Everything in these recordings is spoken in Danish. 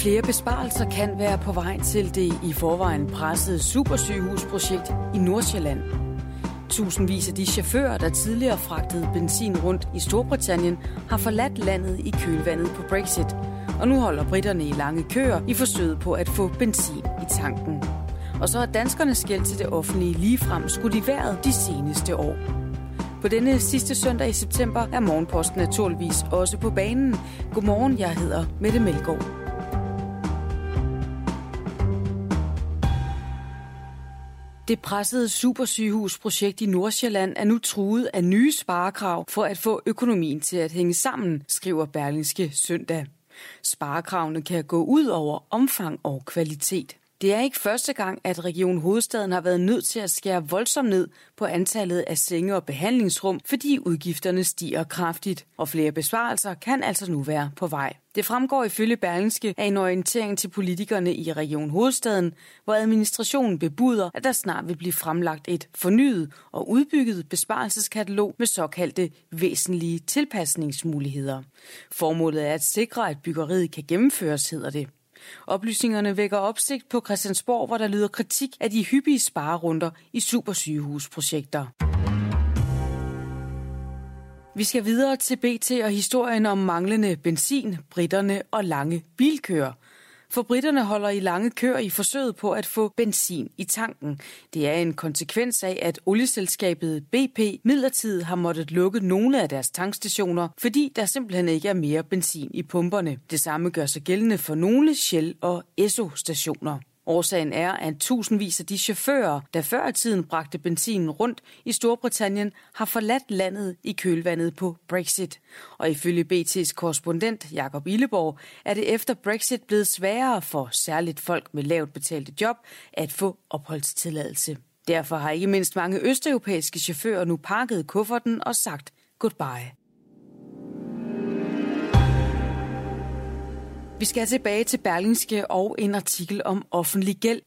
Flere besparelser kan være på vej til det i forvejen pressede supersygehusprojekt i Nordsjælland. Tusindvis af de chauffører, der tidligere fragtede benzin rundt i Storbritannien, har forladt landet i kølvandet på Brexit. Og nu holder britterne i lange køer i forsøget på at få benzin i tanken. Og så er danskernes gæld til det offentlige ligefrem skudt i vejret de seneste år. På denne sidste søndag i september er Morgenposten naturligvis også på banen. Godmorgen, jeg hedder Mette Melgaard. Det pressede supersygehusprojekt i Nordsjælland er nu truet af nye sparekrav for at få økonomien til at hænge sammen, skriver Berlingske søndag. Sparekravene kan gå ud over omfang og kvalitet. Det er ikke første gang, at Region Hovedstaden har været nødt til at skære voldsomt ned på antallet af senge- og behandlingsrum, fordi udgifterne stiger kraftigt, og flere besparelser kan altså nu være på vej. Det fremgår ifølge Berlingske af en orientering til politikerne i Region Hovedstaden, hvor administrationen bebuder, at der snart vil blive fremlagt et fornyet og udbygget besparelseskatalog med såkaldte væsentlige tilpasningsmuligheder. Formålet er at sikre, at byggeriet kan gennemføres, hedder det. Oplysningerne vækker opsigt på Christiansborg, hvor der lyder kritik af de hyppige sparerunder i supersygehusprojekter. Vi skal videre til BT og historien om manglende benzin, britterne og lange bilkøer – for britterne holder i lange køer i forsøget på at få benzin i tanken. Det er en konsekvens af, at olieselskabet BP midlertidigt har måttet lukke nogle af deres tankstationer, fordi der simpelthen ikke er mere benzin i pumperne. Det samme gør sig gældende for nogle Shell- og Esso-stationer. Årsagen er, at tusindvis af de chauffører, der før i tiden bragte benzinen rundt i Storbritannien, har forladt landet i kølvandet på Brexit. Og ifølge BT's korrespondent Jakob Illeborg er det efter Brexit blevet sværere for særligt folk med lavt betalte job at få opholdstilladelse. Derfor har ikke mindst mange østeuropæiske chauffører nu pakket kufferten og sagt goodbye. Vi skal tilbage til Berlingske og en artikel om offentlig gæld.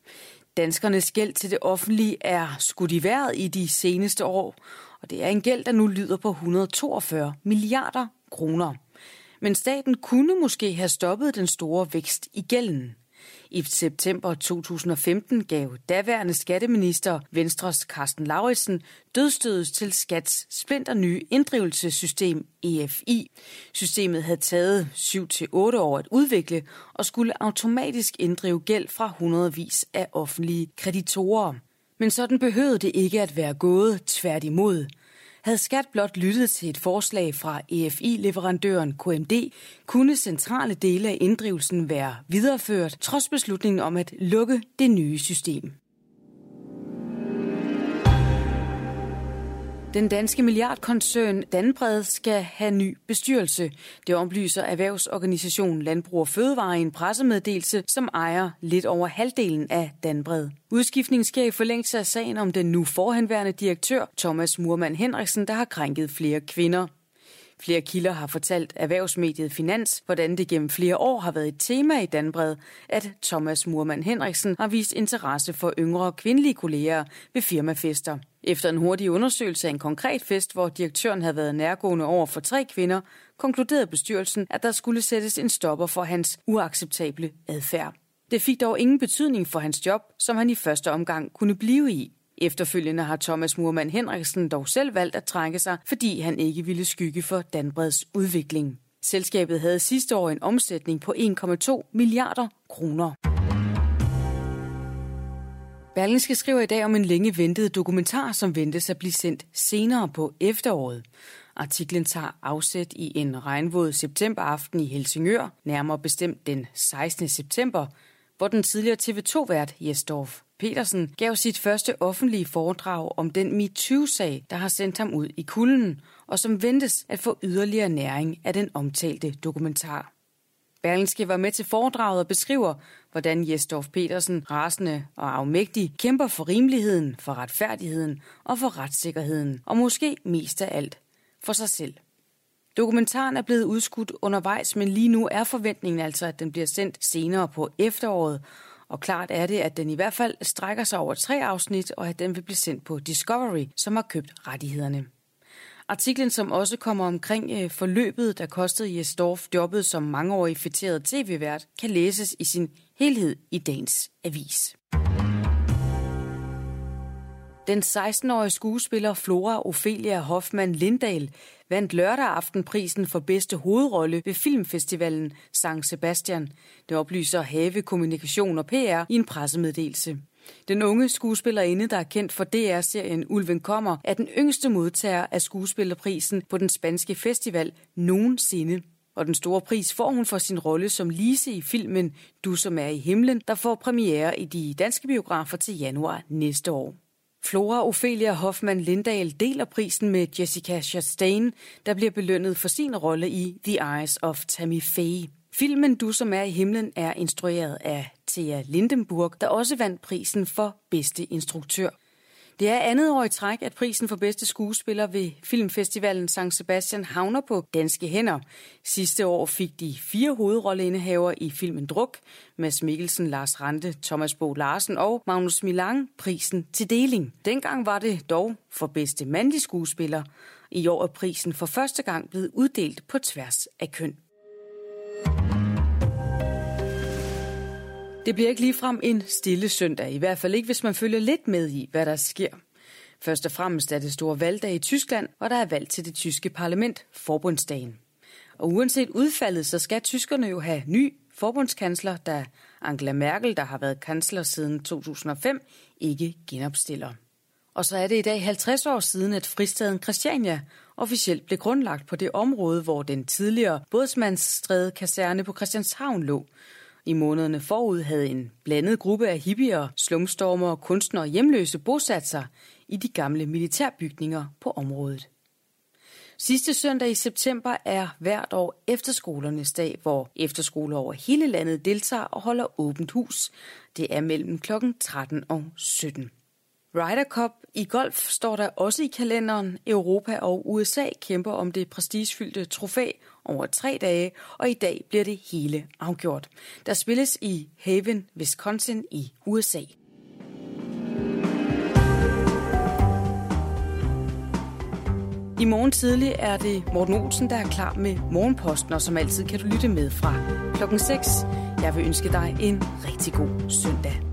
Danskernes gæld til det offentlige er skudt i vejret i de seneste år, og det er en gæld, der nu lyder på 142 milliarder kroner. Men staten kunne måske have stoppet den store vækst i gælden. I september 2015 gav daværende skatteminister Venstres Carsten Lauritsen dødstødet til Skats splinter nye inddrivelsessystem EFI. Systemet havde taget 7-8 år at udvikle og skulle automatisk inddrive gæld fra hundredvis af offentlige kreditorer. Men sådan behøvede det ikke at være gået tværtimod. Havde Skat blot lyttet til et forslag fra EFI-leverandøren KMD, kunne centrale dele af inddrivelsen være videreført, trods beslutningen om at lukke det nye system. Den danske milliardkoncern Danbred skal have ny bestyrelse. Det oplyser erhvervsorganisationen Landbrug og Fødevare i en pressemeddelelse, som ejer lidt over halvdelen af Danbred. Udskiftningen sker i forlængelse af sagen om den nu forhenværende direktør Thomas Murmann Henriksen, der har krænket flere kvinder. Flere kilder har fortalt erhvervsmediet Finans, hvordan det gennem flere år har været et tema i Danbred, at Thomas Murmann Henriksen har vist interesse for yngre kvindelige kolleger ved firmafester. Efter en hurtig undersøgelse af en konkret fest, hvor direktøren havde været nærgående over for tre kvinder, konkluderede bestyrelsen, at der skulle sættes en stopper for hans uacceptable adfærd. Det fik dog ingen betydning for hans job, som han i første omgang kunne blive i. Efterfølgende har Thomas Murmann Henriksen dog selv valgt at trække sig, fordi han ikke ville skygge for Danbreds udvikling. Selskabet havde sidste år en omsætning på 1,2 milliarder kroner. Berlingske skriver i dag om en længe ventet dokumentar, som ventes at blive sendt senere på efteråret. Artiklen tager afsæt i en regnvåd septemberaften i Helsingør, nærmere bestemt den 16. september, hvor den tidligere TV2-vært Jesdorf Petersen gav sit første offentlige foredrag om den MeToo-sag, der har sendt ham ud i kulden, og som ventes at få yderligere næring af den omtalte dokumentar. Berlingske var med til foredraget og beskriver, hvordan Jesdorf Petersen, rasende og afmægtig, kæmper for rimeligheden, for retfærdigheden og for retssikkerheden, og måske mest af alt for sig selv. Dokumentaren er blevet udskudt undervejs, men lige nu er forventningen altså, at den bliver sendt senere på efteråret. Og klart er det, at den i hvert fald strækker sig over tre afsnit, og at den vil blive sendt på Discovery, som har købt rettighederne. Artiklen, som også kommer omkring øh, forløbet, der kostede Jesdorf jobbet som mangeårig fætteret tv-vært, kan læses i sin helhed i dagens avis. Den 16-årige skuespiller Flora Ophelia Hoffmann Lindahl vandt lørdag aften prisen for bedste hovedrolle ved filmfestivalen San Sebastian. Det oplyser Have Kommunikation og PR i en pressemeddelelse. Den unge skuespillerinde, der er kendt for DR-serien Ulven kommer, er den yngste modtager af skuespillerprisen på den spanske festival nogensinde. Og den store pris får hun for sin rolle som Lise i filmen Du som er i himlen, der får premiere i de danske biografer til januar næste år. Flora Ophelia Hoffmann Lindahl deler prisen med Jessica Chastain, der bliver belønnet for sin rolle i The Eyes of Tammy Faye. Filmen Du som er i himlen er instrueret af Thea Lindenburg, der også vandt prisen for bedste instruktør. Det er andet år i træk, at prisen for bedste skuespiller ved Filmfestivalen San Sebastian havner på danske hænder. Sidste år fik de fire hovedrolleindehaver i filmen Druk, Mads Mikkelsen, Lars Rante, Thomas Bo Larsen og Magnus Milang prisen til deling. Dengang var det dog for bedste mandlige skuespiller. I år er prisen for første gang blevet uddelt på tværs af køn. Det bliver ikke ligefrem en stille søndag, i hvert fald ikke, hvis man følger lidt med i, hvad der sker. Først og fremmest er det store valgdag i Tyskland, og der er valg til det tyske parlament, forbundsdagen. Og uanset udfaldet, så skal tyskerne jo have ny forbundskansler, da Angela Merkel, der har været kansler siden 2005, ikke genopstiller. Og så er det i dag 50 år siden, at fristaden Christiania officielt blev grundlagt på det område, hvor den tidligere bådsmandsstræde kaserne på Christianshavn lå, i månederne forud havde en blandet gruppe af hippier, slumstormer, kunstnere og hjemløse bosat sig i de gamle militærbygninger på området. Sidste søndag i september er hvert år efterskolernes dag, hvor efterskoler over hele landet deltager og holder åbent hus. Det er mellem kl. 13 og 17. Ryder Cup i golf står der også i kalenderen. Europa og USA kæmper om det prestigefyldte trofæ over tre dage, og i dag bliver det hele afgjort. Der spilles i Haven, Wisconsin i USA. I morgen tidlig er det Morten Olsen, der er klar med Morgenposten, og som altid kan du lytte med fra klokken 6. Jeg vil ønske dig en rigtig god søndag.